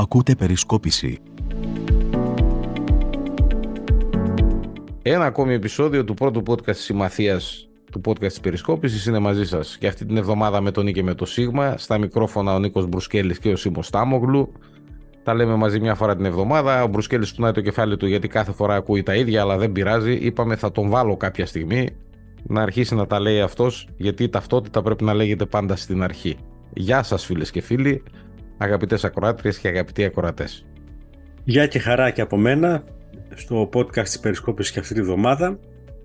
Ακούτε περισκόπηση. Ένα ακόμη επεισόδιο του πρώτου podcast της Συμμαθίας του podcast της Περισκόπησης είναι μαζί σας. Και αυτή την εβδομάδα με τον Νίκη και με το Σίγμα. Στα μικρόφωνα ο Νίκος Μπρουσκέλης και ο Σίμος Στάμογλου. Τα λέμε μαζί μια φορά την εβδομάδα. Ο Μπρουσκέλης κουνάει το κεφάλι του γιατί κάθε φορά ακούει τα ίδια, αλλά δεν πειράζει. Είπαμε θα τον βάλω κάποια στιγμή να αρχίσει να τα λέει αυτός, γιατί η ταυτότητα πρέπει να λέγεται πάντα στην αρχή. Γεια σας φίλες και φίλοι, αγαπητές ακροάτριες και αγαπητοί ακροατές. Γεια και χαρά και από μένα στο podcast της Περισκόπησης και αυτή τη βδομάδα.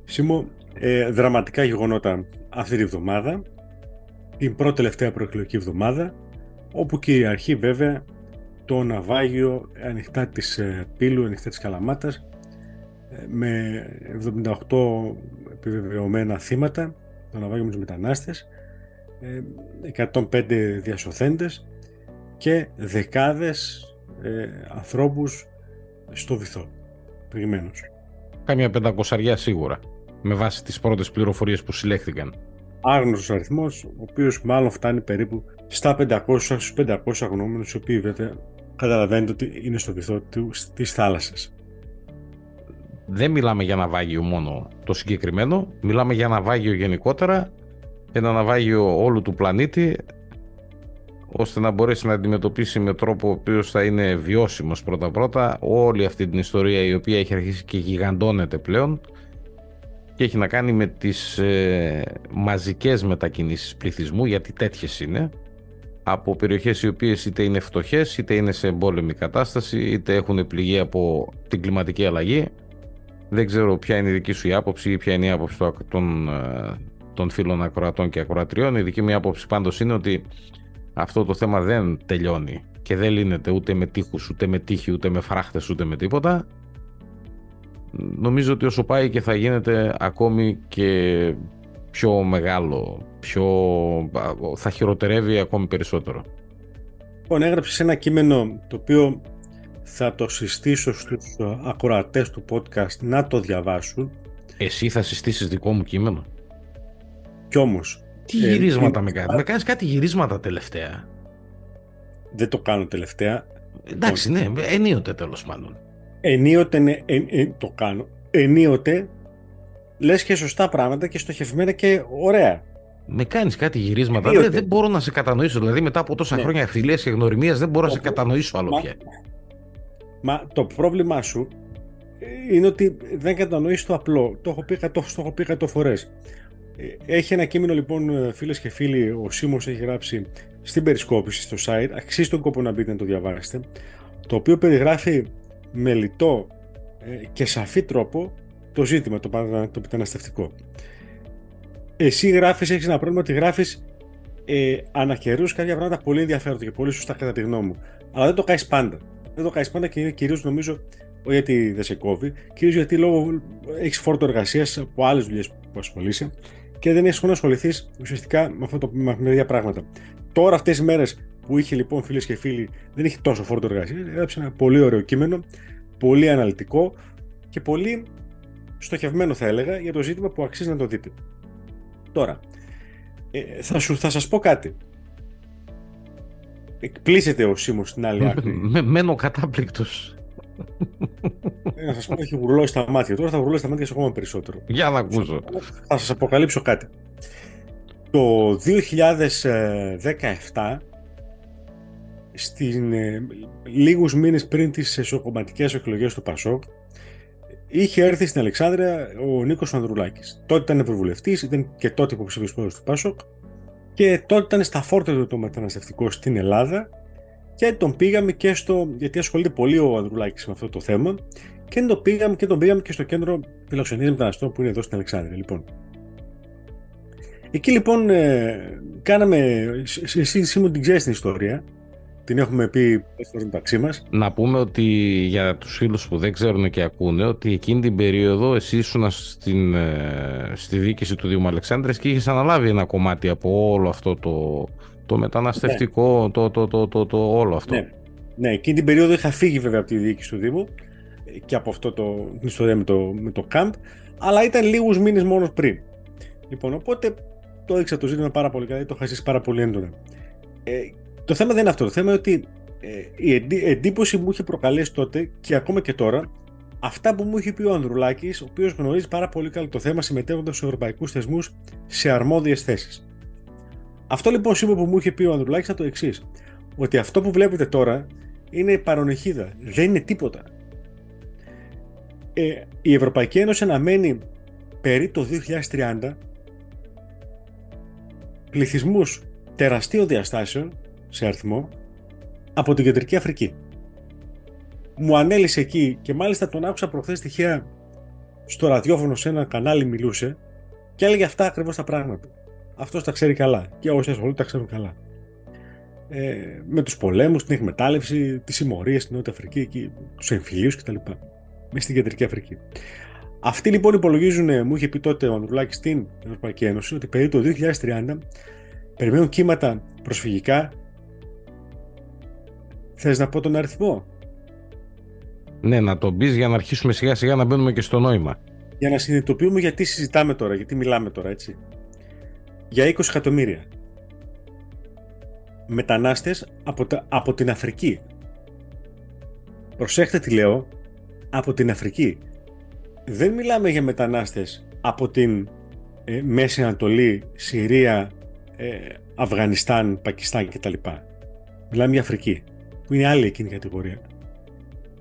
Σίμω, ε, δραματικά γεγονότα αυτή τη βδομάδα, την πρώτη τελευταία προεκλογική εβδομάδα, όπου κυριαρχεί βέβαια το ναυάγιο ανοιχτά της ε, Πύλου, ανοιχτά της Καλαμάτας, ε, με 78 επιβεβαιωμένα θύματα, το ναυάγιο με τους μετανάστες, 105 ε, διασωθέντες και δεκάδες ε, ανθρώπους στο βυθό, προηγουμένως. Κάμια πεντακοσαριά σίγουρα, με βάση τις πρώτες πληροφορίες που συλλέχθηκαν. Άγνωστος αριθμός, ο οποίος μάλλον φτάνει περίπου στα 500, στους 500 αγνώμενους, οι οποίοι βέβαια καταλαβαίνετε ότι είναι στο βυθό της θάλασσας δεν μιλάμε για ναυάγιο μόνο το συγκεκριμένο, μιλάμε για ναυάγιο γενικότερα, ένα ναυάγιο όλου του πλανήτη, ώστε να μπορέσει να αντιμετωπίσει με τρόπο ο οποίος θα είναι βιώσιμος πρώτα-πρώτα όλη αυτή την ιστορία η οποία έχει αρχίσει και γιγαντώνεται πλέον και έχει να κάνει με τις ε, μαζικές μετακινήσεις πληθυσμού γιατί τέτοιες είναι από περιοχές οι οποίες είτε είναι φτωχές είτε είναι σε εμπόλεμη κατάσταση είτε έχουν πληγεί από την κλιματική αλλαγή δεν ξέρω ποια είναι η δική σου η άποψη ή ποια είναι η άποψη των, ε, των φίλων ακροατών και ακροατριών. Η δική μου άποψη πάντως είναι ότι αυτό το θέμα δεν τελειώνει και δεν λύνεται ούτε με τείχους, ούτε με τείχη, ούτε με φράχτες, ούτε με τίποτα. Νομίζω ότι όσο πάει και θα γίνεται ακόμη και πιο μεγάλο, πιο... θα χειροτερεύει ακόμη περισσότερο. Λοιπόν, έγραψες ένα κείμενο το οποίο θα το συστήσω στους ε, ακροατές του podcast να το διαβάσουν. Εσύ θα συστήσεις δικό μου κείμενο; Κι όμως... Τι ε, γυρίσματα με κάνεις. Με κάνεις κάτι γυρίσματα τελευταία. Δεν το κάνω τελευταία. Εντάξει, ναι, ενίοτε τέλος πάντων. Ενίοτε ναι, το κάνω. Ενίοτε λες και σωστά πράγματα και στοχευμένα και ωραία. Με κάνεις κάτι γυρίσματα. Δεν, δεν μπορώ να σε κατανοήσω. Δηλαδή, μετά από τόσα ναι. χρόνια φιλίας και γνωριμίας, δεν μπορώ να σε κατανοήσω άλλο πια. Μα το πρόβλημά σου είναι ότι δεν κατανοείς το απλό. Το έχω πει 100, το έχω πει 100 φορές. Ε, έχει ένα κείμενο λοιπόν φίλες και φίλοι, ο Σίμος έχει γράψει στην περισκόπηση στο site, αξίζει τον κόπο να μπείτε να το διαβάσετε, το οποίο περιγράφει με λιτό ε, και σαφή τρόπο το ζήτημα, το, το μεταναστευτικό. Εσύ γράφεις, έχεις ένα πρόβλημα ότι γράφεις ε, ανακαιρούς κάποια πράγματα πολύ ενδιαφέροντα και πολύ σωστά κατά τη γνώμη μου. Αλλά δεν το κάνεις πάντα δεν το κάνεις πάντα και είναι κυρίως νομίζω όχι γιατί δεν σε κόβει, κυρίως γιατί λόγω έχεις φόρτο εργασίας από άλλες δουλειές που ασχολείσαι και δεν έχει χρόνο να ασχοληθείς ουσιαστικά με, αυτό το, με τέτοια πράγματα. Τώρα, αυτές τις μέρες που είχε λοιπόν φίλες και φίλοι, δεν είχε τόσο φόρτο εργασίας, έγραψε ένα πολύ ωραίο κείμενο, πολύ αναλυτικό και πολύ στοχευμένο θα έλεγα για το ζήτημα που αξίζει να το δείτε. Τώρα, ε, θα, σου, θα σας πω κάτι εκπλήσεται ο Σίμος στην άλλη άκρη. Μένω κατάπληκτος. Ε, να σα πω, έχει γουρλώσει τα μάτια. Τώρα θα γουρλώσει τα μάτια σε ακόμα περισσότερο. Για να ακούσω. Θα σας αποκαλύψω κάτι. Το 2017, στην, ε, λίγους μήνες πριν τις εσωκομματικές εκλογές του Πασόκ, είχε έρθει στην Αλεξάνδρεια ο Νίκος Ανδρουλάκης. Τότε ήταν ευρωβουλευτής, ήταν και τότε υποψήφιος πρόεδρος του Πασόκ και τότε ήταν στα φόρτα του το μεταναστευτικό στην Ελλάδα και τον πήγαμε και στο, γιατί ασχολείται πολύ ο Ανδρουλάκης με αυτό το θέμα και τον πήγαμε και, τον πήγαμε και στο κέντρο φιλοξενίας μεταναστών που είναι εδώ στην Αλεξάνδρεια. Λοιπόν. Εκεί λοιπόν ε, κάναμε, εσύ μου την ξέρεις την ιστορία, την έχουμε πει φορές μεταξύ μας. Να πούμε ότι για τους φίλους που δεν ξέρουν και ακούνε ότι εκείνη την περίοδο εσύ ήσουν στην, ε, στη διοίκηση του Δήμου Αλεξάνδρες και είχες αναλάβει ένα κομμάτι από όλο αυτό το, το μεταναστευτικό, ναι. το, το, το, το, το, όλο αυτό. Ναι. ναι, εκείνη την περίοδο είχα φύγει βέβαια από τη διοίκηση του Δήμου και από αυτό το, την ιστορία με το, με το camp, αλλά ήταν λίγους μήνες μόνος πριν. Λοιπόν, οπότε το ήξερα το ζήτημα πάρα πολύ καλά, το είχα ζήσει πάρα πολύ έντονα. Ε, το θέμα δεν είναι αυτό. Το θέμα είναι ότι η εντύπωση μου είχε προκαλέσει τότε και ακόμα και τώρα αυτά που μου είχε πει ο Ανδρουλάκης, ο οποίος γνωρίζει πάρα πολύ καλά το θέμα συμμετέχοντας στους ευρωπαϊκούς θεσμούς σε αρμόδιες θέσεις. Αυτό λοιπόν σήμερα που μου είχε πει ο Ανδρουλάκης ήταν το εξής. Ότι αυτό που βλέπετε τώρα είναι παρονεχίδα. Δεν είναι τίποτα. Ε, η Ευρωπαϊκή Ένωση αναμένει περί το 2030 πληθυσμούς τεραστίων διαστάσεων σε αριθμό από την Κεντρική Αφρική. Μου ανέλησε εκεί και μάλιστα τον άκουσα προχθές τυχαία στο ραδιόφωνο σε ένα κανάλι μιλούσε και έλεγε αυτά ακριβώς τα πράγματα. Αυτός τα ξέρει καλά και όσοι ασχολούνται τα ξέρουν καλά. Ε, με τους πολέμους, την εκμετάλλευση, τις συμμορίες στην Νότια Αφρική, και τους εμφυλίους κτλ. Μες στην Κεντρική Αφρική. Αυτοί λοιπόν υπολογίζουν, μου είχε πει τότε ο Ανδρουλάκης στην Ευρωπαϊκή Ένωση, ότι περίπου το 2030 περιμένουν κύματα προσφυγικά. Θες να πω τον αριθμό; Ναι, να τον πεις για να αρχίσουμε σιγά σιγά να μπαίνουμε και στο νόημα. Για να συνειδητοποιούμε γιατί συζητάμε τώρα, γιατί μιλάμε τώρα, έτσι. Για 20 εκατομμύρια. Μετανάστες από, από την Αφρική. Προσέχτε τι λέω, από την Αφρική. Δεν μιλάμε για μετανάστες από την ε, Μέση Ανατολή, Συρία, ε, Αφγανιστάν, Πακιστάν κτλ. Μιλάμε για Αφρική, που είναι άλλη εκείνη η κατηγορία.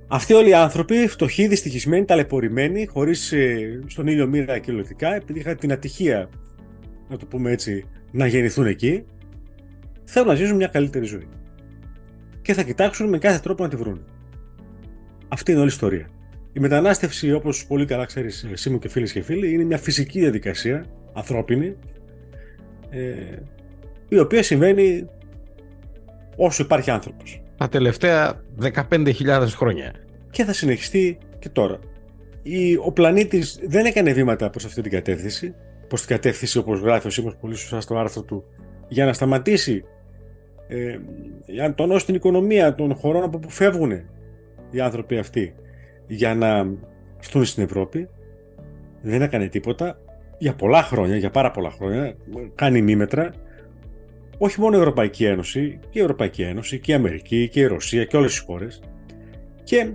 Αυτοί όλοι οι άνθρωποι, φτωχοί, δυστυχισμένοι, ταλαιπωρημένοι, χωρίς ε, στον ήλιο μοίρα κυριολεκτικά, επειδή είχαν την ατυχία, να το πούμε έτσι, να γεννηθούν εκεί, θέλουν να ζήσουν μια καλύτερη ζωή. Και θα κοιτάξουν με κάθε τρόπο να τη βρουν. Αυτή είναι όλη η ιστορία. Η μετανάστευση, όπως πολύ καλά ξέρεις εσύ μου και φίλες και φίλοι, είναι μια φυσική διαδικασία, ανθρώπινη, ε, η οποία συμβαίνει όσο υπάρχει άνθρωπος. Τα τελευταία 15.000 χρόνια. Και θα συνεχιστεί και τώρα. Ο πλανήτης δεν έκανε βήματα προς αυτή την κατεύθυνση, προς την κατεύθυνση όπως γράφει ο Σίμος πολύ σωστά στο άρθρο του, για να σταματήσει, ε, για να τονώσει την οικονομία των χωρών από που φεύγουν οι άνθρωποι αυτοί για να έρθουν στην Ευρώπη. Δεν έκανε τίποτα για πολλά χρόνια, για πάρα πολλά χρόνια, κάνει μήμετρα, όχι μόνο η Ευρωπαϊκή Ένωση, και η Ευρωπαϊκή Ένωση, και η Αμερική, και η Ρωσία και όλες τις χώρες. Και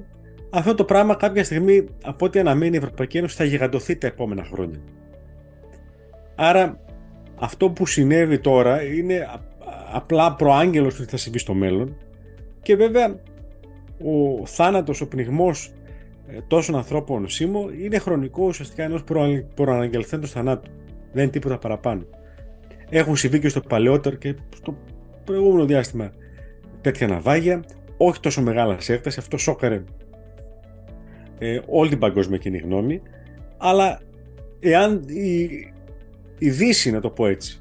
αυτό το πράγμα κάποια στιγμή, από ό,τι αναμένει η Ευρωπαϊκή Ένωση, θα γιγαντωθεί τα επόμενα χρόνια. Άρα, αυτό που συνέβη τώρα είναι απλά προάγγελος ότι θα συμβεί στο μέλλον και βέβαια ο θάνατος, ο πνιγμός ε, τόσων ανθρώπων σήμο είναι χρονικό ουσιαστικά ενός προαναγγελθέντος θανάτου. Δεν είναι τίποτα παραπάνω. Έχουν συμβεί και στο παλαιότερο και στο προηγούμενο διάστημα τέτοια ναυάγια, όχι τόσο μεγάλα σε έκταση, αυτό σόκαρε ε, όλη την παγκόσμια κοινή γνώμη, αλλά εάν η, η Δύση, να το πω έτσι,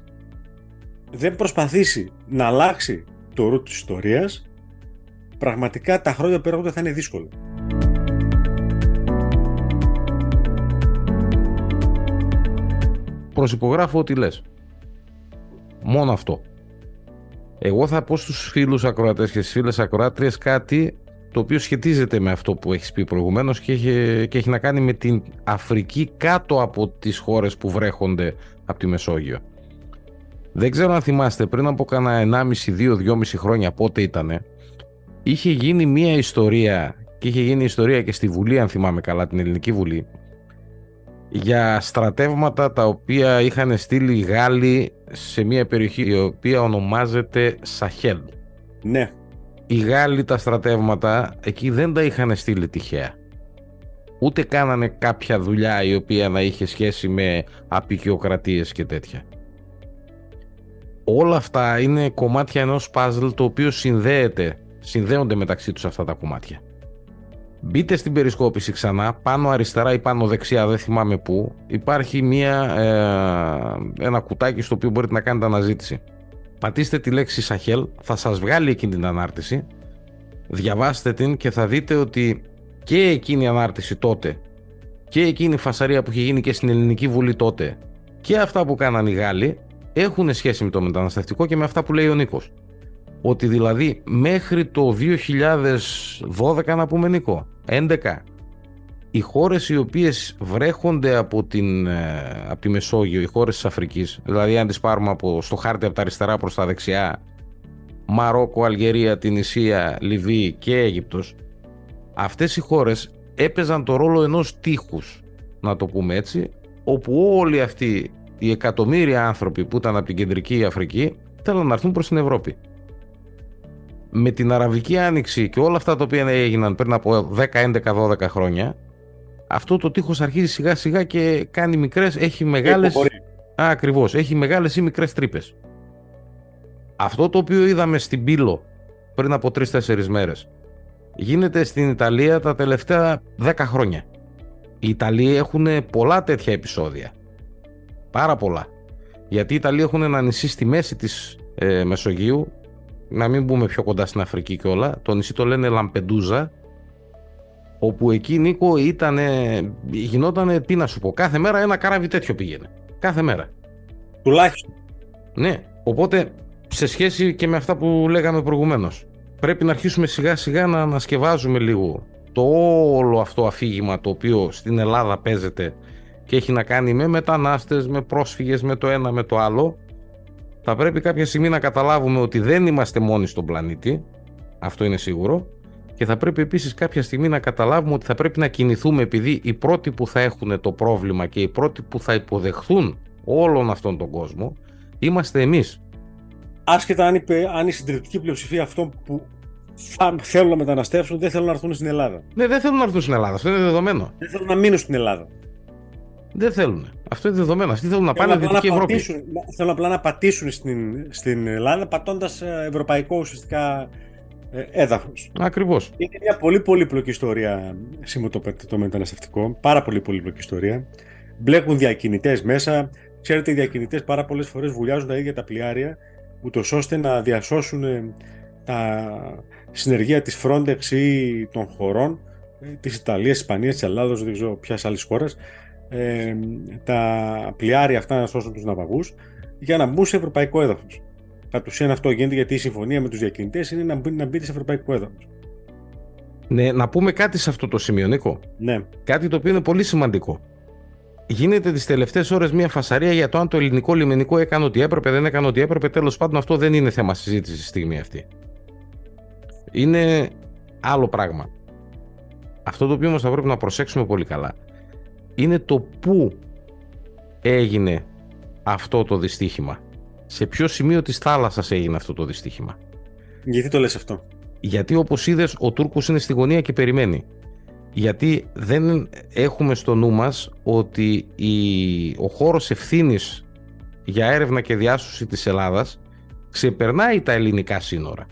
δεν προσπαθήσει να αλλάξει το ρου της ιστορίας, πραγματικά τα χρόνια που έρχονται θα είναι δύσκολα. προσυπογράφω ό,τι λες. Μόνο αυτό. Εγώ θα πω στους φίλους ακροατές και στις φίλες ακροάτριες κάτι το οποίο σχετίζεται με αυτό που έχεις πει προηγουμένως και έχει, και έχει να κάνει με την Αφρική κάτω από τις χώρες που βρέχονται από τη Μεσόγειο. Δεν ξέρω αν θυμάστε, πριν από κάνα 1,5-2-2,5 χρόνια πότε ήτανε, είχε γίνει μία ιστορία και είχε γίνει ιστορία και στη Βουλή, αν θυμάμαι καλά, την Ελληνική Βουλή, για στρατεύματα τα οποία είχαν στείλει οι Γάλλοι σε μια περιοχή η οποία ονομάζεται Σαχέλ. Ναι. Οι Γάλλοι τα στρατεύματα εκεί δεν τα είχαν στείλει τυχαία. Ούτε κάνανε κάποια δουλειά η οποία να είχε σχέση με απεικιοκρατίες και τέτοια. Όλα αυτά είναι κομμάτια ενός παζλ το οποίο συνδέεται, συνδέονται μεταξύ τους αυτά τα κομμάτια. Μπείτε στην περισκόπηση ξανά, πάνω αριστερά ή πάνω δεξιά, δεν θυμάμαι πού, υπάρχει μια, ε, ένα κουτάκι στο οποίο μπορείτε να κάνετε αναζήτηση. Πατήστε τη λέξη Σαχέλ, θα σας βγάλει εκείνη την ανάρτηση, διαβάστε την και θα δείτε ότι και εκείνη η ανάρτηση τότε. Και εκείνη η φασαρία που είχε γίνει και στην Ελληνική Βουλή τότε. Και αυτά που κάναν οι Γάλλοι έχουν σχέση με το μεταναστευτικό και με αυτά που λέει ο Νίκος. Ότι δηλαδή μέχρι το 2012 να πούμε Νίκο, 11 οι χώρες οι οποίες βρέχονται από, την, ε, από τη Μεσόγειο, οι χώρες της Αφρικής, δηλαδή αν τις πάρουμε από, στο χάρτη από τα αριστερά προς τα δεξιά, Μαρόκο, Αλγερία, την Ισία, Λιβύη και Αίγυπτος, αυτές οι χώρες έπαιζαν το ρόλο ενός τείχους, να το πούμε έτσι, όπου όλοι αυτοί οι εκατομμύρια άνθρωποι που ήταν από την κεντρική Αφρική θέλουν να έρθουν προς την Ευρώπη. Με την Αραβική Άνοιξη και όλα αυτά τα οποία έγιναν πριν από 10, 11, 12 χρόνια, αυτό το τείχος αρχίζει σιγά σιγά και κάνει μικρές, έχει μεγάλες... Α, ακριβώς, έχει μεγάλες ή μικρές τρύπες. Αυτό το οποίο είδαμε στην Πύλο πριν από 3-4 μέρες γίνεται στην Ιταλία τα τελευταία 10 χρόνια. Οι Ιταλοί έχουν πολλά τέτοια επεισόδια. Πάρα πολλά. Γιατί οι Ιταλοί έχουν ένα νησί στη μέση της ε, Μεσογείου, να μην μπούμε πιο κοντά στην Αφρική και όλα. Το νησί το λένε Λαμπεντούζα, όπου εκεί Νίκο ήταν, γινόταν, τι να σου πω, κάθε μέρα ένα καράβι τέτοιο πήγαινε. Κάθε μέρα. Τουλάχιστον. Ναι, οπότε σε σχέση και με αυτά που λέγαμε προηγουμένως, πρέπει να αρχίσουμε σιγά σιγά να ανασκευάζουμε λίγο το όλο αυτό αφήγημα το οποίο στην Ελλάδα παίζεται και έχει να κάνει με μετανάστες, με πρόσφυγες, με το ένα, με το άλλο, θα πρέπει κάποια στιγμή να καταλάβουμε ότι δεν είμαστε μόνοι στον πλανήτη, αυτό είναι σίγουρο, και θα πρέπει επίσης κάποια στιγμή να καταλάβουμε ότι θα πρέπει να κινηθούμε επειδή οι πρώτοι που θα έχουν το πρόβλημα και οι πρώτοι που θα υποδεχθούν όλον αυτόν τον κόσμο είμαστε εμείς. Άσχετα αν, είπε, αν η συντριπτική πλειοψηφία αυτών που θέλουν να μεταναστεύσουν δεν θέλουν να έρθουν στην Ελλάδα. Ναι, δεν θέλουν να έρθουν στην Ελλάδα. Αυτό είναι δεδομένο. Δεν θέλουν να μείνουν στην Ελλάδα. Δεν θέλουν. Αυτό είναι δεδομένο. Αυτοί θέλουν να πάνε στην Δυτική Ευρώπη. Θέλουν απλά να πατήσουν στην, στην Ελλάδα πατώντας ε, ευρωπαϊκό ουσιαστικά ε, έδαφος. Ακριβώς. Είναι μια πολύ πολύπλοκη ιστορία σήμερα το, το μεταναστευτικό. Πάρα πολύ πολύπλοκη ιστορία. Μπλέκουν διακινητές μέσα. Ξέρετε, οι διακινητές πάρα πολλές φορές βουλιάζουν τα ίδια τα πλοιάρια, ούτως ώστε να διασώσουν ε, τα συνεργεία της Frontex ή των χωρών της Ιταλίας, της Ισπανίας, της Ελλάδος, δεν ξέρω ποιας άλλης χώρας, ε, τα πλοιάρια αυτά να σώσουν τους ναυαγούς για να μπουν σε ευρωπαϊκό έδαφος. Κατ' ουσίαν αυτό γίνεται γιατί η συμφωνία με τους διακινητές είναι να, μπει, να μπείτε σε ευρωπαϊκό έδαφος. Ναι, να πούμε κάτι σε αυτό το σημείο, Νίκο. Ναι. Κάτι το οποίο είναι πολύ σημαντικό. Γίνεται τις τελευταίες ώρες μια φασαρία για το αν το ελληνικό λιμενικό έκανε ό,τι έπρεπε, δεν έκανε ό,τι έπρεπε. Τέλος πάντων, αυτό δεν είναι θέμα συζήτησης στη στιγμή αυτή. Είναι άλλο πράγμα. Αυτό το οποίο όμως θα πρέπει να προσέξουμε πολύ καλά είναι το πού έγινε αυτό το δυστύχημα. Σε ποιο σημείο της θάλασσας έγινε αυτό το δυστύχημα. Γιατί το λες αυτό; Γιατί όπως είδες ο Τούρκος είναι στη γωνία και περιμένει. Γιατί δεν έχουμε στο νου μας ότι η, ο χώρος ευθύνης για έρευνα και διάσωση της Ελλάδας ξεπερνάει τα ελληνικά σύνορα.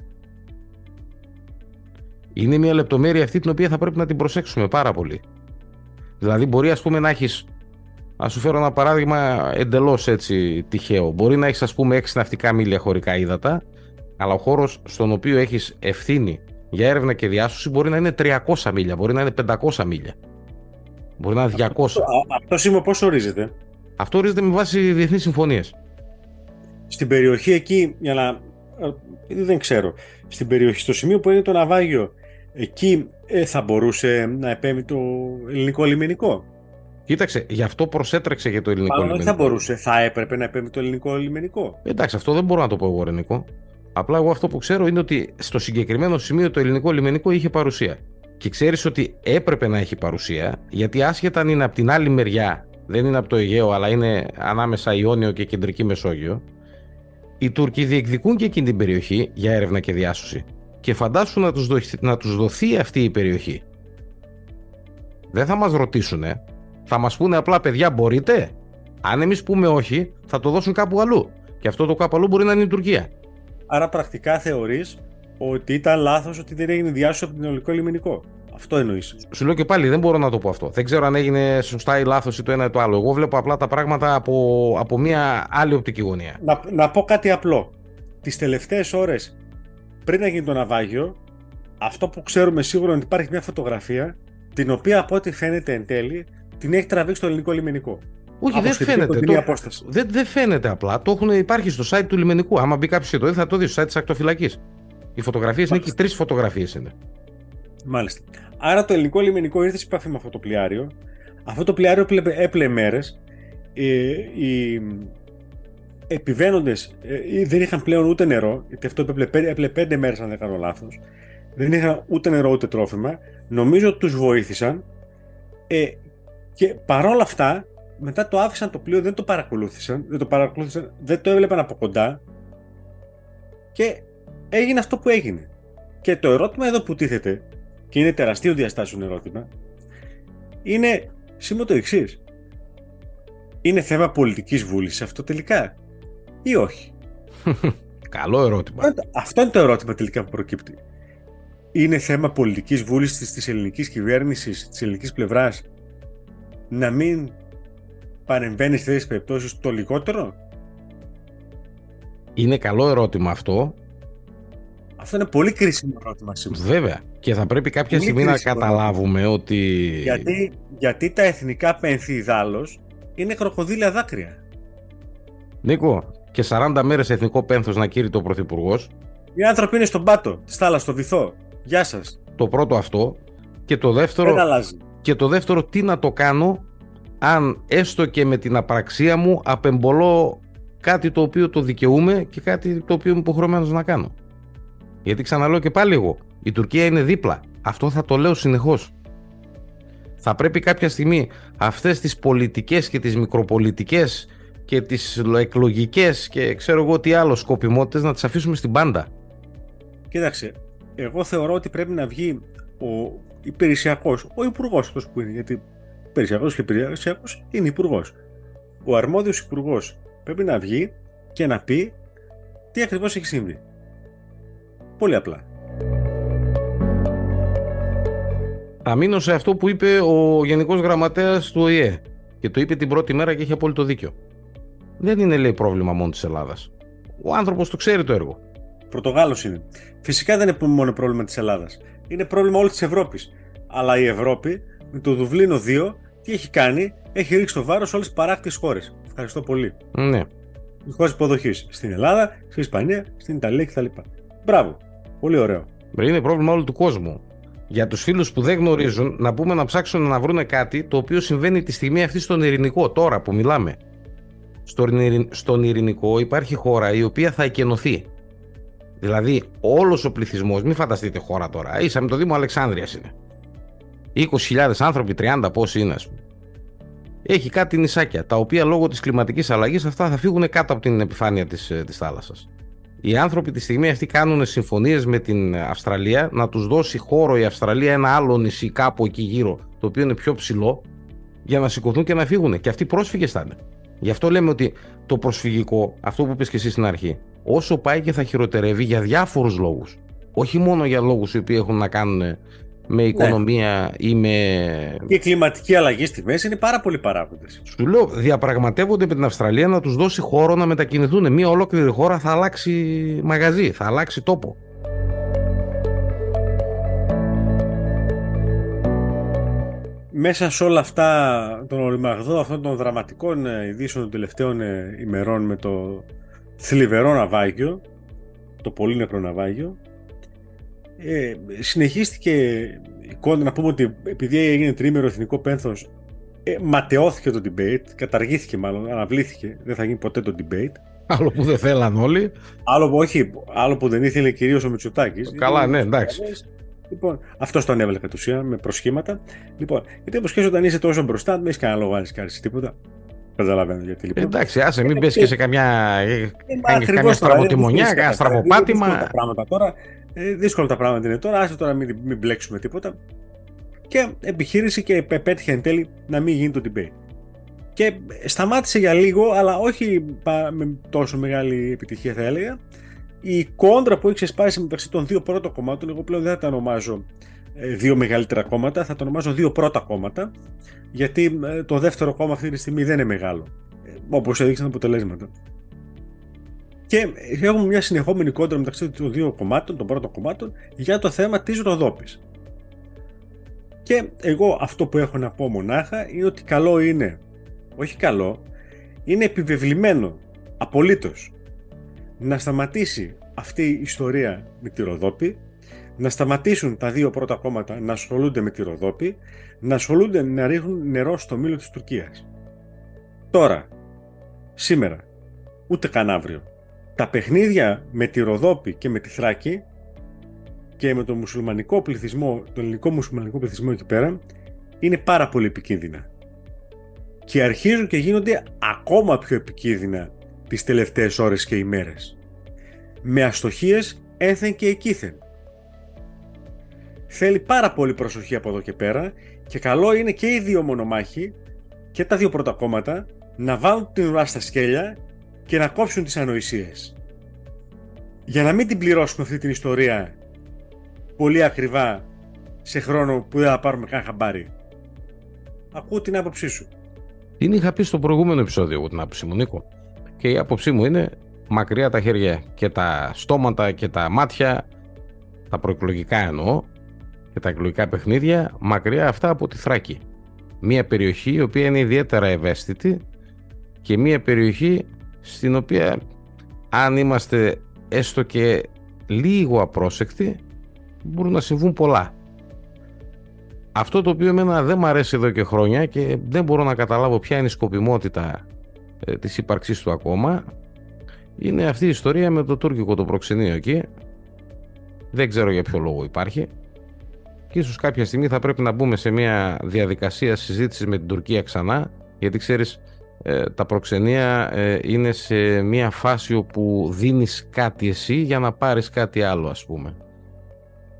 Είναι μια λεπτομέρεια αυτή την οποία θα πρέπει να την προσέξουμε πάρα πολύ. Δηλαδή, μπορεί ας πούμε να έχεις. Α σου φέρω ένα παράδειγμα εντελώς έτσι τυχαίο. Μπορεί να έχεις, ας πούμε, 6 ναυτικά μίλια χωρικά ύδατα, αλλά ο χώρος στον οποίο έχεις ευθύνη για έρευνα και διάσωση μπορεί να είναι 300 μίλια, μπορεί να είναι 500 μίλια. Μπορεί να είναι 200. Αυτό, αυτό σήμα πώς ορίζεται; Αυτό ορίζεται με βάση διεθνείς συμφωνίες. Στην περιοχή εκεί, για να. Ε, δεν ξέρω. Στην περιοχή, στο σημείο που είναι το ναυάγιο, εκεί ε, θα μπορούσε να επέμει το ελληνικό λιμενικό; Κοίταξε, γι' αυτό προσέτρεξε για το ελληνικό λιμενικό. Δεν θα μπορούσε, θα έπρεπε να επέμει το ελληνικό λιμενικό. Εντάξει, αυτό δεν μπορώ να το πω εγώ, Ρενικό. Απλά εγώ αυτό που ξέρω είναι ότι στο συγκεκριμένο σημείο το ελληνικό λιμενικό είχε παρουσία. Και ξέρεις ότι έπρεπε να έχει παρουσία, γιατί άσχετα αν είναι από την άλλη μεριά, δεν είναι από το Αιγαίο, αλλά είναι ανάμεσα Ιόνιο και Κεντρική Μεσόγειο, οι Τούρκοι διεκδικούν και εκείνη την περιοχή για έρευνα και διάσωση και φαντάσου να τους, δοθεί, να τους δοθεί αυτή η περιοχή. Δεν θα μας ρωτήσουν, θα μας πούνε απλά παιδιά μπορείτε; Αν εμείς πούμε όχι, θα το δώσουν κάπου αλλού. Και αυτό το κάπου αλλού μπορεί να είναι η Τουρκία. Άρα πρακτικά θεωρείς ότι ήταν λάθος ότι δεν έγινε διάσωση από την ελληνικό λιμενικό. Αυτό εννοείς. Σου λέω και πάλι, δεν μπορώ να το πω αυτό. Δεν ξέρω αν έγινε σωστά ή λάθος ή το ένα ή το άλλο. Εγώ βλέπω απλά τα πράγματα από, από μια άλλη οπτική γωνία. Να, να πω κάτι απλό. Τις τελευταίες ώρες πριν να γίνει το ναυάγιο, αυτό που ξέρουμε σίγουρα είναι ότι υπάρχει μια φωτογραφία την οποία από ό,τι φαίνεται εν τέλει την έχει τραβήξει το ελληνικό λιμενικό. Όχι, δεν φαίνεται. Το, δεν, δεν φαίνεται απλά. Το έχουν, υπάρχει στο site του λιμενικού. Άμα μπει κάποιος και το δει, θα το δει στο site της ακτοφυλακής. Οι φωτογραφίες είναι εκεί. Τρεις φωτογραφίες είναι. Μάλιστα. Άρα το ελληνικό λιμενικό ήρθε σε επαφή με αυτό το πλοιάριο. Αυτό το πλοιάριο έπλε μέρες. Ε, η, επιβαίνοντες ε, δεν είχαν πλέον ούτε νερό, γιατί αυτό έπλεπε πέντε μέρες αν δεν κάνω λάθος, δεν είχαν ούτε νερό ούτε τρόφιμα, νομίζω ότι τους βοήθησαν ε, και παρόλα αυτά μετά το άφησαν το πλοίο, δεν το παρακολούθησαν, δεν το παρακολούθησαν, δεν το έβλεπαν από κοντά και έγινε αυτό που έγινε. Και το ερώτημα εδώ που τίθεται, και είναι τεραστίο διαστάσεων ερώτημα, είναι σήμερα το εξής. Είναι θέμα πολιτικής βούλησης αυτό τελικά ή όχι; Καλό ερώτημα. Αυτό είναι το ερώτημα τελικά που προκύπτει. Είναι θέμα πολιτικής βούλησης της ελληνικής κυβέρνησης, της ελληνικής πλευράς να μην παρεμβαίνει σε τέτοιες περιπτώσεις το λιγότερο; Είναι καλό ερώτημα αυτό. Αυτό είναι πολύ κρίσιμο ερώτημα σήμερα. Βέβαια. Και θα πρέπει κάποια στιγμή να καταλάβουμε ότι... Γιατί, γιατί τα εθνικά πένθη είναι κροκοδίλια δάκρυα. Νίκο, και 40 μέρες εθνικό πένθος να κήρυται ο Πρωθυπουργός. Οι άνθρωποι είναι στον πάτο, στη θάλασσα, στο βυθό. Γεια σας. Το πρώτο αυτό. Και το δεύτερο. Δεν αλλάζει. Και το δεύτερο, τι να το κάνω αν έστω και με την απραξία μου απεμπολώ κάτι το οποίο το δικαιούμαι και κάτι το οποίο είμαι υποχρεωμένος να κάνω. Γιατί ξαναλέω και πάλι εγώ, η Τουρκία είναι δίπλα. Αυτό θα το λέω συνεχώς. Θα πρέπει κάποια στιγμή αυτές τις πολιτικές και τις μικροπολιτικές και τις εκλογικές και ξέρω εγώ τι άλλο σκοπιμότητες να τις αφήσουμε στην πάντα. Κοίταξε, εγώ θεωρώ ότι πρέπει να βγει ο υπηρεσιακός, ο υπουργός αυτός που είναι, γιατί υπηρεσιακός και υπηρεσιακός είναι υπουργός. Ο αρμόδιος υπουργός πρέπει να βγει και να πει τι ακριβώς έχει συμβεί. Πολύ απλά. Θα μείνω σε αυτό που είπε ο Γενικός Γραμματέας του ΟΗΕ και το είπε την πρώτη μέρα και έχει απόλυτο δίκιο δεν είναι λέει πρόβλημα μόνο της Ελλάδας. Ο άνθρωπος το ξέρει το έργο. Πορτογάλος είναι. Φυσικά δεν είναι μόνο πρόβλημα της Ελλάδας. Είναι πρόβλημα όλης της Ευρώπης. Αλλά η Ευρώπη με το Δουβλίνο 2 τι έχει κάνει, έχει ρίξει το βάρος σε όλες τις παράκτε χώρες. Ευχαριστώ πολύ. Ναι. Οι χώρες υποδοχής στην Ελλάδα, στην Ισπανία, στην Ιταλία κτλ. Μπράβο. Πολύ ωραίο. Είναι πρόβλημα όλου του κόσμου. Για τους φίλους που δεν γνωρίζουν, να πούμε να ψάξουν να βρουν κάτι το οποίο συμβαίνει τη στιγμή αυτή στον Ειρηνικό, τώρα που μιλάμε στον ειρηνικό υπάρχει χώρα η οποία θα εκενωθεί. Δηλαδή όλος ο πληθυσμός, μην φανταστείτε χώρα τώρα, ίσα με το Δήμο Αλεξάνδρειας είναι. 20.000 άνθρωποι, 30 πόσοι είναι ας πούμε. Έχει κάτι νησάκια, τα οποία λόγω της κλιματικής αλλαγής αυτά θα φύγουν κάτω από την επιφάνεια της, ε, της θάλασσας. Οι άνθρωποι τη στιγμή αυτή κάνουν συμφωνίες με την Αυστραλία να τους δώσει χώρο η Αυστραλία ένα άλλο νησί κάπου εκεί γύρω, το οποίο είναι πιο ψηλό, για να σηκωθούν και να φύγουν. Και αυτοί πρόσφυγες θα είναι. Γι' αυτό λέμε ότι το προσφυγικό, αυτό που είπες και εσύ στην αρχή, όσο πάει και θα χειροτερεύει για διάφορους λόγους. Όχι μόνο για λόγους οι οποίοι έχουν να κάνουν με ναι. οικονομία ή με. Και η κλιματική αλλαγή στη μέση είναι πάρα πολλοί παράγοντες. Σου λέω, διαπραγματεύονται με την Αυστραλία να τους δώσει χώρο να μετακινηθούν. Μία ολόκληρη χώρα θα αλλάξει μαγαζί, θα αλλάξει τόπο. μέσα σε όλα αυτά τον οριμαγδό αυτών των δραματικών ε, ειδήσεων των τελευταίων ε, ημερών με το θλιβερό ναυάγιο, το πολύ νεκρό ναυάγιο, ε, συνεχίστηκε η κόντα να πούμε ότι επειδή έγινε τρίμερο εθνικό πένθος ε, ματαιώθηκε το debate, καταργήθηκε μάλλον, αναβλήθηκε, δεν θα γίνει ποτέ το debate. Άλλο που δεν θέλαν όλοι. Άλλο που όχι, άλλο που δεν ήθελε κυρίως ο Μητσοτάκης. Καλά, ναι, εντάξει. Λοιπόν, αυτός τον έβαλε κατ' ουσίαν με προσχήματα. Λοιπόν, γιατί όπως και όταν είσαι τόσο μπροστά, δεν έχεις κανένα λόγο να κάνει τίποτα. Καταλαβαίνω γιατί λοιπόν. Εντάξει, άσε, μην πέσει και σε καμιά. Ε, κάνεις καμιά στραβοτημονιά, κανένα στραβοπάτημα. Δύσκολα τα πράγματα τώρα. Ε, δύσκολα τα πράγματα είναι τώρα. Άσε τώρα μην, μην μπλέξουμε τίποτα. Και επιχείρηση και πέτυχε εν τέλει να μην γίνει το debate. Και σταμάτησε για λίγο, αλλά όχι με τόσο μεγάλη επιτυχία θα έλεγα η κόντρα που έχει ξεσπάσει μεταξύ των δύο πρώτων κομμάτων, εγώ πλέον δεν θα τα ονομάζω ε, δύο μεγαλύτερα κόμματα, θα τα ονομάζω δύο πρώτα κόμματα, γιατί ε, το δεύτερο κόμμα αυτή τη στιγμή δεν είναι μεγάλο, ε, όπως έδειξαν τα αποτελέσματα. Και έχουμε μια συνεχόμενη κόντρα μεταξύ των δύο κομμάτων, των πρώτων κομμάτων, για το θέμα της Ροδόπης. Και εγώ αυτό που έχω να πω μονάχα είναι ότι καλό είναι, όχι καλό, είναι επιβεβλημένο, απολύτως, να σταματήσει αυτή η ιστορία με τη Ροδόπη, να σταματήσουν τα δύο πρώτα κόμματα να ασχολούνται με τη Ροδόπη, να ασχολούνται να ρίχνουν νερό στο μήλο της Τουρκίας. Τώρα, σήμερα, ούτε καν αύριο. Τα παιχνίδια με τη Ροδόπη και με τη Θράκη και με τον μουσουλμανικό πληθυσμό, τον ελληνικό μουσουλμανικό πληθυσμό εκεί πέρα, είναι πάρα πολύ επικίνδυνα. Και αρχίζουν και γίνονται ακόμα πιο επικίνδυνα τις τελευταίες ώρες και ημέρες. Με αστοχίες έθεν και εκείθεν. Θέλει πάρα πολύ προσοχή από εδώ και πέρα και καλό είναι και οι δύο μονομάχοι και τα δύο πρώτα κόμματα να βάλουν την ουρά στα σκέλια και να κόψουν τις ανοησίες. Για να μην την πληρώσουμε αυτή την ιστορία πολύ ακριβά σε χρόνο που δεν θα πάρουμε καν χαμπάρι. Ακούω την άποψή σου. Την είχα πει στο προηγούμενο επεισόδιο εγώ την άποψή μου, Νίκο. Και η άποψή μου είναι μακριά τα χέρια και τα στόματα και τα μάτια, τα προεκλογικά εννοώ, και τα εκλογικά παιχνίδια, μακριά αυτά από τη Θράκη. Μία περιοχή η οποία είναι ιδιαίτερα ευαίσθητη και μία περιοχή στην οποία αν είμαστε έστω και λίγο απρόσεκτοι μπορούν να συμβούν πολλά. Αυτό το οποίο εμένα δεν μου αρέσει εδώ και χρόνια και δεν μπορώ να καταλάβω ποια είναι η σκοπιμότητα ε, της ύπαρξής του ακόμα είναι αυτή η ιστορία με το τουρκικό το προξενείο εκεί. Δεν ξέρω για ποιο λόγο υπάρχει. Και ίσως κάποια στιγμή θα πρέπει να μπούμε σε μια διαδικασία συζήτησης με την Τουρκία ξανά γιατί ξέρεις ε, τα προξενία ε, είναι σε μια φάση όπου δίνεις κάτι εσύ για να πάρεις κάτι άλλο ας πούμε.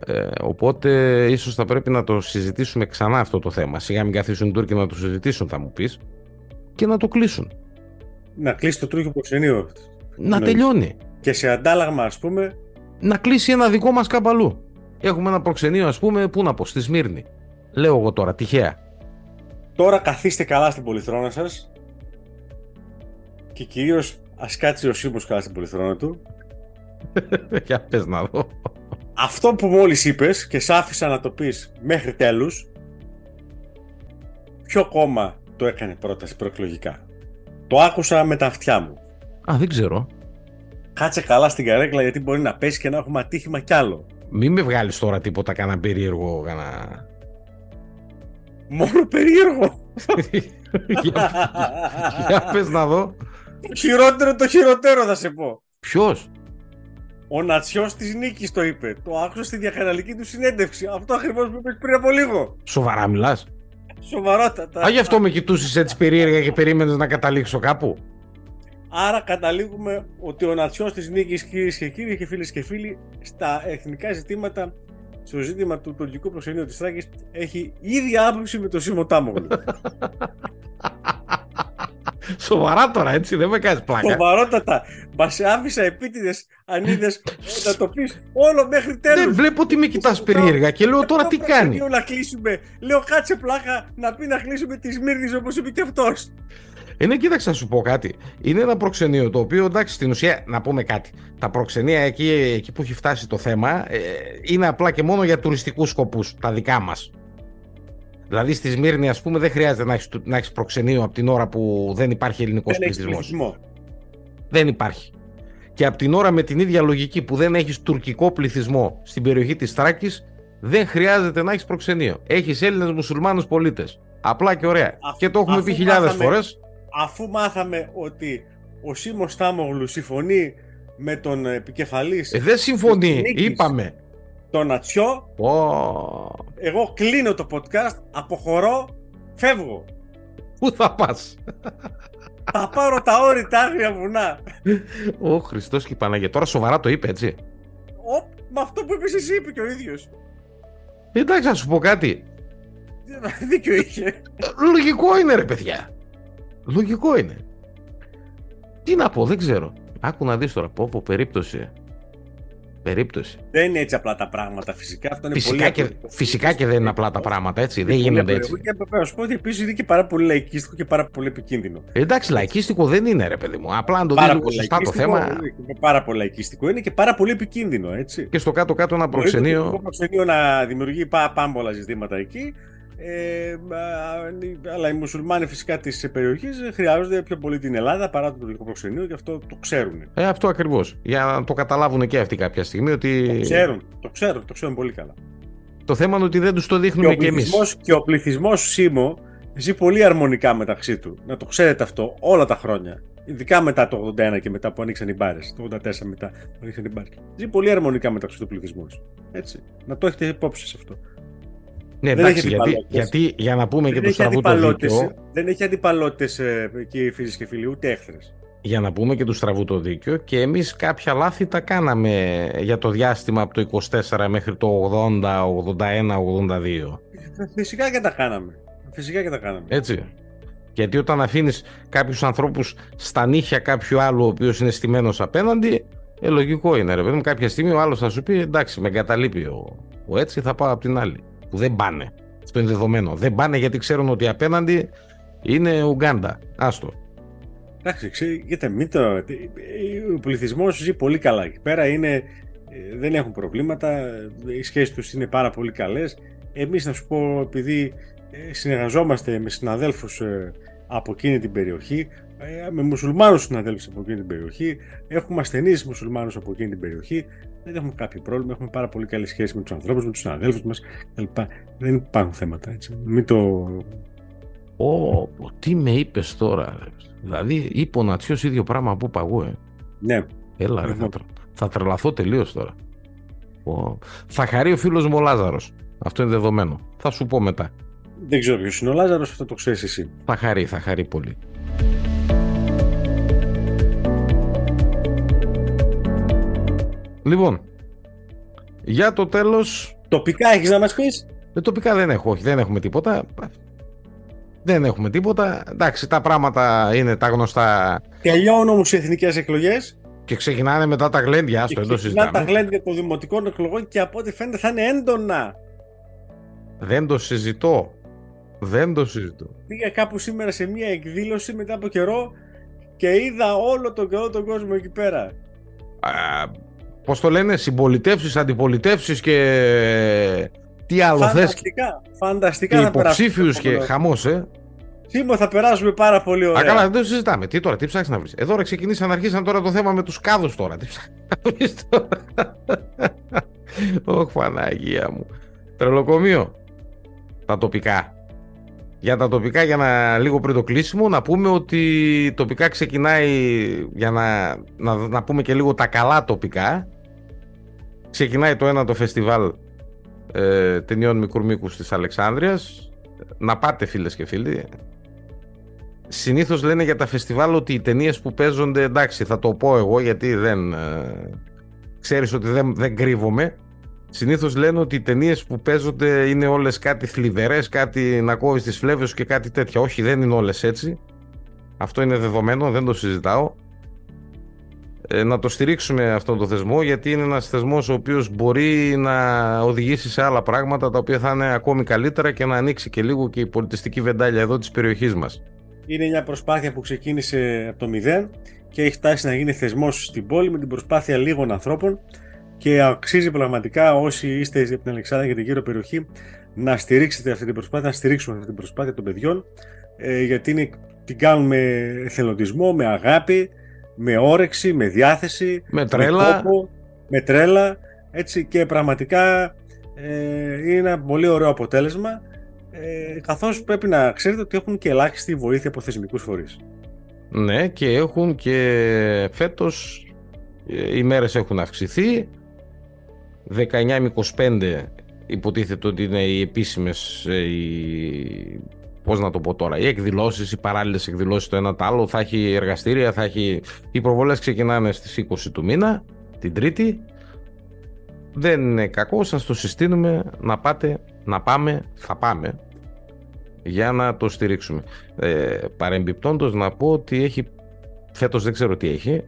Ε, οπότε ίσως θα πρέπει να το συζητήσουμε ξανά αυτό το θέμα. Σιγά μην καθίσουν οι Τούρκοι να το συζητήσουν θα μου πεις και να το κλείσουν. Να κλείσει το Τούρκιο προξενείο. Να τελειώνει. Και σε αντάλλαγμα ας πούμε... Να κλείσει ένα δικό μας καπαλού. Έχουμε ένα προξενείο ας πούμε, πού να πω, στη Σμύρνη. Λέω εγώ τώρα, τυχαία. Τώρα καθίστε καλά στην πολυθρόνα σας και κυρίως ας κάτσει ο Σίμος καλά στην πολυθρόνα του. Για πες να δω αυτό που μόλις είπες και σ' άφησα να το πεις μέχρι τέλους, ποιο κόμμα το έκανε πρόταση προεκλογικά. Το άκουσα με τα αυτιά μου. Α, δεν ξέρω. Κάτσε καλά στην καρέκλα γιατί μπορεί να πέσει και να έχουμε ατύχημα κι άλλο. Μην με βγάλεις τώρα τίποτα κανένα περίεργο, κανένα... Μόνο περίεργο. για, για πες να δω. Το χειρότερο το χειρότερο θα σε πω. Ποιος; Ο Νατσιός της νίκης το είπε. Το άκουσα στη διακαναλική του συνέντευξη. Αυτό ακριβώς που είπε πριν από λίγο. Σοβαρά μιλάς; Σοβαρότατα. Α, γι' αυτό με κοιτούσες έτσι περίεργα και περίμενες να καταλήξω κάπου. Άρα καταλήγουμε ότι ο Νατσιό τη νίκη, κυρίε και κύριοι και φίλε και φίλοι, στα εθνικά ζητήματα, στο ζήτημα του τουρκικού προξενείου τη Θράκη, έχει ίδια άποψη με το Σίμω Τάμογλου. Σοβαρά τώρα, έτσι, δεν με κάνει πλάκα. Σοβαρότατα. Μα άφησα επίτηδε ανίδε να το πει όλο μέχρι τέλο. Δεν βλέπω ότι με κοιτά περίεργα και λέω τώρα τι κάνει. Λέω να κλείσουμε. Λέω κάτσε πλάκα να πει να κλείσουμε τη Σμύρνη όπω είπε και αυτό. Ε, ναι, κοίταξε να σου πω κάτι. Είναι ένα προξενείο το οποίο εντάξει, στην ουσία να πούμε κάτι. Τα προξενία εκεί, εκεί που έχει φτάσει το θέμα ε, είναι απλά και μόνο για τουριστικούς σκοπούς, τα δικά μας. Δηλαδή στη Σμύρνη, ας πούμε, δεν χρειάζεται να έχεις να έχεις προξενείο από την ώρα που δεν υπάρχει ελληνικός πληθυσμός. Δεν υπάρχει. Και από την ώρα με την ίδια λογική που δεν έχεις τουρκικό πληθυσμό στην περιοχή της Θράκης, δεν χρειάζεται να έχεις προξενείο. Έχεις Έλληνες μουσουλμάνους πολίτες. Απλά και ωραία. και το έχουμε πει χιλιάδες φορές. Αφού μάθαμε ότι ο Σίμω Τάμογλου συμφωνεί με τον επικεφαλής. Ε, δεν συμφωνεί, είπαμε το Νατσιό. Εγώ κλείνω το podcast, αποχωρώ, φεύγω. Πού θα πας; Θα πάρω τα όρητα άγρια βουνά. Ω Χριστός και η Παναγία. Τώρα σοβαρά το είπε έτσι. Ο, με αυτό που είπες εσύ είπε και ο ίδιος. Εντάξει, να σου πω κάτι. Δίκιο είχε. Λογικό είναι ρε παιδιά. Λογικό είναι. Τι να πω, δεν ξέρω. Άκου να δεις τώρα, πω, πω περίπτωση περίπτωση. Δεν είναι έτσι απλά τα πράγματα. Φυσικά αυτό είναι φυσικά, πολύ και, φυσικά και δεν είναι απλά τα πράγματα, έτσι. δεν γίνονται έτσι. Και να σου πω ότι επίσης είναι και πάρα πολύ λαϊκίστικο και πάρα πολύ επικίνδυνο. Εντάξει, λαϊκίστικο δεν είναι, ρε παιδί μου. Απλά αν το δει λίγο σωστά το θέμα. Είναι πάρα πολύ λαϊκίστικο είναι και πάρα πολύ επικίνδυνο, έτσι. Και στο κάτω-κάτω ένα προξενείο. Το προξενείο να δημιουργεί πάμπολα ζητήματα εκεί ε, αλλά οι μουσουλμάνοι φυσικά της περιοχής χρειάζονται πιο πολύ την Ελλάδα παρά το τουρκικό προξενείο και αυτό το ξέρουν. Ε, αυτό ακριβώς. Για να το καταλάβουν και αυτοί κάποια στιγμή. Ότι... Το ξέρουν, το ξέρουν, το ξέρουν πολύ καλά. Το θέμα είναι ότι δεν τους το δείχνουμε και, εμείς. Και ο πληθυσμός Σίμω ζει πολύ αρμονικά μεταξύ του. Να το ξέρετε αυτό όλα τα χρόνια. Ειδικά μετά το 81 και μετά που ανοίξαν οι μπάρες. Το 84 μετά που ανοίξαν οι μπάρες. Ζει πολύ αρμονικά μεταξύ του πληθυσμού. Έτσι. Να το έχετε υπόψη σε αυτό. Ναι, δεν εντάξει, γιατί, γιατί, για να πούμε δεν και το στραβού το δίκαιο. Δεν έχει αντιπαλότητες εκεί φίλοι και φίλοι, ούτε έχθρες. Για να πούμε και του στραβού το δίκαιο και εμείς κάποια λάθη τα κάναμε για το διάστημα από το 24 μέχρι το 80, 81, 82. Φυσικά και τα κάναμε. Φυσικά και τα κάναμε. Έτσι. Γιατί όταν αφήνεις κάποιους ανθρώπους στα νύχια κάποιου άλλου ο οποίος είναι στημένος απέναντι, ε, λογικό είναι ρε παιδί μου. Κάποια στιγμή ο άλλος θα σου πει εντάξει, με εγκαταλείπει ο, ο έτσι, θα πάω από την άλλη. Που δεν πάνε. Αυτό είναι δεδομένο. Δεν πάνε γιατί ξέρουν ότι απέναντι είναι Ουγγάντα. Άστο. Εντάξει, ξέρετε, μην το... ο πληθυσμός ζει πολύ καλά εκεί πέρα. Είναι, ε, δεν έχουν προβλήματα. Οι σχέσεις τους είναι πάρα πολύ καλές. Εμείς, να σου πω, επειδή ε, συνεργαζόμαστε με συναδέλφους ε, από εκείνη την περιοχή, ε, με μουσουλμάνους συναδέλφους από εκείνη την περιοχή, έχουμε ασθενείς μουσουλμάνους από εκείνη την περιοχή, δεν έχουμε κάποιο πρόβλημα, έχουμε πάρα πολύ καλή σχέση με τους ανθρώπους, με τους συναδέλφους μας κλπ. Δεν υπάρχουν θέματα έτσι. Μην το... Ω, τι με είπες τώρα. Δηλαδή, είπε ο Νατσιός ίδιο πράγμα που είπα εγώ, ε. Ναι. Έλα, ρε, θα, θα τρελαθώ τελείως τώρα. Ο... Θα χαρεί ο φίλος μου ο Λάζαρος. Αυτό είναι δεδομένο. Θα σου πω μετά. Δεν ξέρω ποιος είναι ο Λάζαρος, αυτό το ξέρεις εσύ. Θα χαρεί, θα χαρεί πολύ. Λοιπόν, για το τέλος... Τοπικά έχεις να μας πεις; Ε, τοπικά δεν έχω, όχι, δεν έχουμε τίποτα. Δεν έχουμε τίποτα. Εντάξει, τα πράγματα είναι τα γνωστά. Τελειώνουν όμως οι εθνικές εκλογές. Και ξεκινάνε μετά τα γλέντια, στο εντός συζητάμε. τα γλέντια των δημοτικών εκλογών και από ό,τι φαίνεται θα είναι έντονα. Δεν το συζητώ. Δεν το συζητώ. Πήγα κάπου σήμερα σε μια εκδήλωση μετά από καιρό και είδα όλο τον καιρό τον κόσμο εκεί πέρα. Α, πώς το λένε, συμπολιτεύσεις, αντιπολιτεύσεις και τι άλλο θες. Φανταστικά, φανταστικά. Και υποψήφιους και χαμός, ε. Σήμερα θα περάσουμε πάρα πολύ ωραία. Α, καλά, δεν το συζητάμε. Τι τώρα, τι ψάχνει να βρεις. Εδώ τώρα ξεκινήσαν να αρχίσαν τώρα το θέμα με τους κάδους τώρα. Τι ψάχνει να βρεις τώρα. Ωχ, Παναγία μου. Τρελοκομείο. Τα τοπικά. Για τα τοπικά, για να λίγο πριν το κλείσιμο, να πούμε ότι τοπικά ξεκινάει, για να, να, να πούμε και λίγο τα καλά τοπικά, ξεκινάει το ένα το φεστιβάλ ε, ταινιών μικρού μήκους της Αλεξάνδρειας. Να πάτε φίλες και φίλοι. Συνήθως λένε για τα φεστιβάλ ότι οι ταινίες που παίζονται, εντάξει θα το πω εγώ γιατί δεν... Ε, ξέρεις ότι δεν, δεν κρύβομαι Συνήθως λένε ότι οι ταινίες που παίζονται είναι όλες κάτι θλιβερές, κάτι να κόβεις τις φλέβες και κάτι τέτοια. Όχι, δεν είναι όλες έτσι. Αυτό είναι δεδομένο, δεν το συζητάω. Ε, να το στηρίξουμε αυτόν τον θεσμό γιατί είναι ένας θεσμός ο οποίος μπορεί να οδηγήσει σε άλλα πράγματα τα οποία θα είναι ακόμη καλύτερα και να ανοίξει και λίγο και η πολιτιστική βεντάλια εδώ της περιοχής μας. Είναι μια προσπάθεια που ξεκίνησε από το μηδέν και έχει φτάσει να γίνει θεσμός στην πόλη με την προσπάθεια λίγων ανθρώπων και αξίζει πραγματικά όσοι είστε από την Αλεξάνδρα και την γύρω περιοχή να στηρίξετε αυτή την προσπάθεια, να στηρίξουμε αυτή την προσπάθεια των παιδιών ε, γιατί είναι, την κάνουμε εθελοντισμό, με αγάπη, με όρεξη, με διάθεση, με τρέλα, με, με τρέλα. Έτσι και πραγματικά ε, είναι ένα πολύ ωραίο αποτέλεσμα. Ε, καθώς πρέπει να ξέρετε ότι έχουν και ελάχιστη βοήθεια από θεσμικούς φορείς. Ναι και έχουν και φέτος ε, οι μέρες έχουν αυξηθεί. 19 με 25 υποτίθεται ότι είναι οι επίσημες ε, οι... πώς να το πω τώρα οι εκδηλώσεις, οι παράλληλες εκδηλώσεις το ένα το άλλο θα έχει εργαστήρια, θα έχει οι προβολές ξεκινάνε στις 20 του μήνα την Τρίτη δεν είναι κακό, σας το συστήνουμε να πάτε, να πάμε, θα πάμε για να το στηρίξουμε. Ε, παρεμπιπτόντως να πω ότι έχει, φέτος δεν ξέρω τι έχει,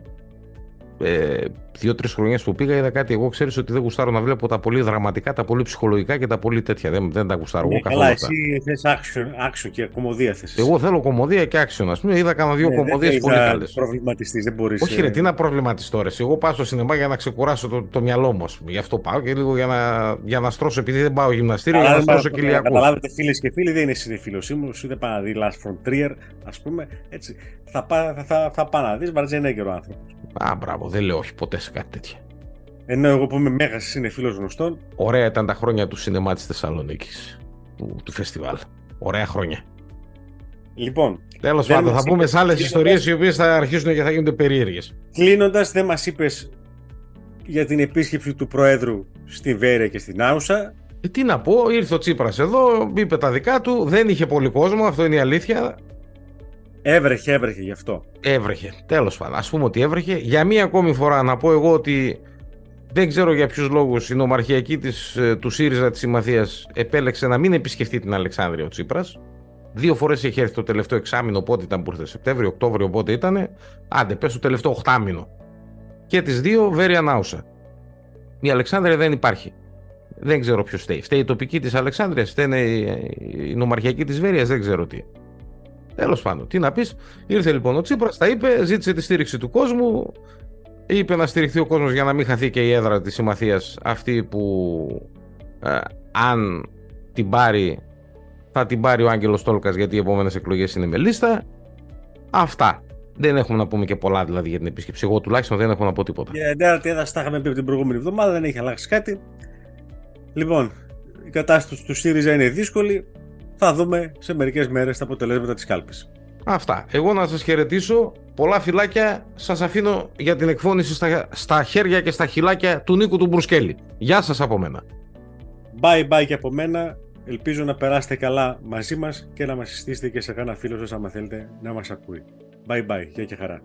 ε, δύο-τρεις χρονιές που πήγα, είδα κάτι. Εγώ ξέρεις ότι δεν γουστάρω να βλέπω τα πολύ δραματικά, τα πολύ ψυχολογικά και τα πολύ τέτοια. Δεν, δεν τα γουστάρω. Ναι, καλά, εσύ θες action, και κομμωδία θες. Εγώ θέλω κομμωδία και action. Α πούμε, είδα κάνα δύο ναι, κομμωδίες πολύ καλές. προβληματιστείς, δεν μπορείς. Όχι, ρε, ε, τι να προβληματιστώ. Ρε. Εγώ πάω στο σινεμά για να ξεκουράσω το, το μυαλό μου. Πούμε. Γι' αυτό πάω και λίγο για να, για να στρώσω, επειδή δεν πάω γυμναστήριο, για να στρώσω κοιλιακό. Καταλάβετε, φίλες και φίλοι, δεν είναι συνεφίλο μου. Σου δεν πάει να δει Last Frontier, ας πούμε. Έτσι. Θα, πά, θα, θα, θα πάει να δεις Βαρτζενέγκερο άνθρωπος. Α, μπράβο, δεν λέω όχι ποτέ σε κάτι τέτοιο. Ενώ εγώ που είμαι μέγας συνεφίλο γνωστών. Ωραία ήταν τα χρόνια του σινεμά της Θεσσαλονίκης. Του, του φεστιβάλ. Ωραία χρόνια. Λοιπόν. Τέλος πάντων, θα πούμε σε άλλες ιστορίες οι οποίες θα αρχίσουν και θα γίνονται περίεργες. Κλείνοντας, δεν μας είπες για την επίσκεψη του Προέδρου στη Βέρεια και στην Άουσα. Ε, τι να πω, ήρθε ο Τσίπρας εδώ, είπε τα δικά του, δεν είχε πολύ κόσμο, αυτό είναι η αλήθεια. Έβρεχε, έβρεχε γι' αυτό. Έβρεχε. Τέλος πάντων, ας πούμε ότι έβρεχε. Για μία ακόμη φορά να πω εγώ ότι δεν ξέρω για ποιους λόγους η νομαρχιακή της, ε, του ΣΥΡΙΖΑ της Συμμαθίας επέλεξε να μην επισκεφτεί την Αλεξάνδρεια ο Τσίπρας. Δύο φορές είχε έρθει το τελευταίο εξάμεινο, πότε ήταν που ήρθε, Σεπτέμβριο, Οκτώβριο, πότε ήταν. Άντε, πες το τελευταίο οχτάμινο. Και τις δύο, Βέρεια Νάουσα. Η Αλεξάνδρεια δεν υπάρχει. Δεν ξέρω ποιος φταίει. Φταίει η τοπική της Αλεξάνδρειας, φταίνε η νομαρχιακή της Βέρειας, δεν ξέρω τι. Τέλος πάντων, τι να πεις. Ήρθε λοιπόν ο Τσίπρας, τα είπε, ζήτησε τη στήριξη του κόσμου. Είπε να στηριχθεί ο κόσμος για να μην χαθεί και η έδρα της συμμαθία αυτή που ε, αν την πάρει θα την πάρει ο Άγγελος Τόλκας γιατί οι επόμενες εκλογές είναι με λίστα. Αυτά. Δεν έχουμε να πούμε και πολλά δηλαδή για την επίσκεψη. Εγώ τουλάχιστον δεν έχω να πω τίποτα. Για την έδρα τα είχαμε πει την προηγούμενη εβδομάδα, δεν έχει αλλάξει κάτι. Λοιπόν, η κατάσταση του ΣΥΡΙΖΑ είναι δύσκολη. Θα δούμε σε μερικές μέρες τα αποτελέσματα της κάλπης. Αυτά. Εγώ να σας χαιρετήσω. Πολλά φυλάκια. Σας αφήνω για την εκφώνηση στα, στα χέρια και στα χυλάκια του Νίκου του Μπρουσκέλη. Γεια σας από μένα. Bye bye και από μένα. Ελπίζω να περάσετε καλά μαζί μας και να μας συστήσετε και σε κανένα φίλο σας άμα θέλετε να μας ακούει. Bye bye. Γεια και χαρά.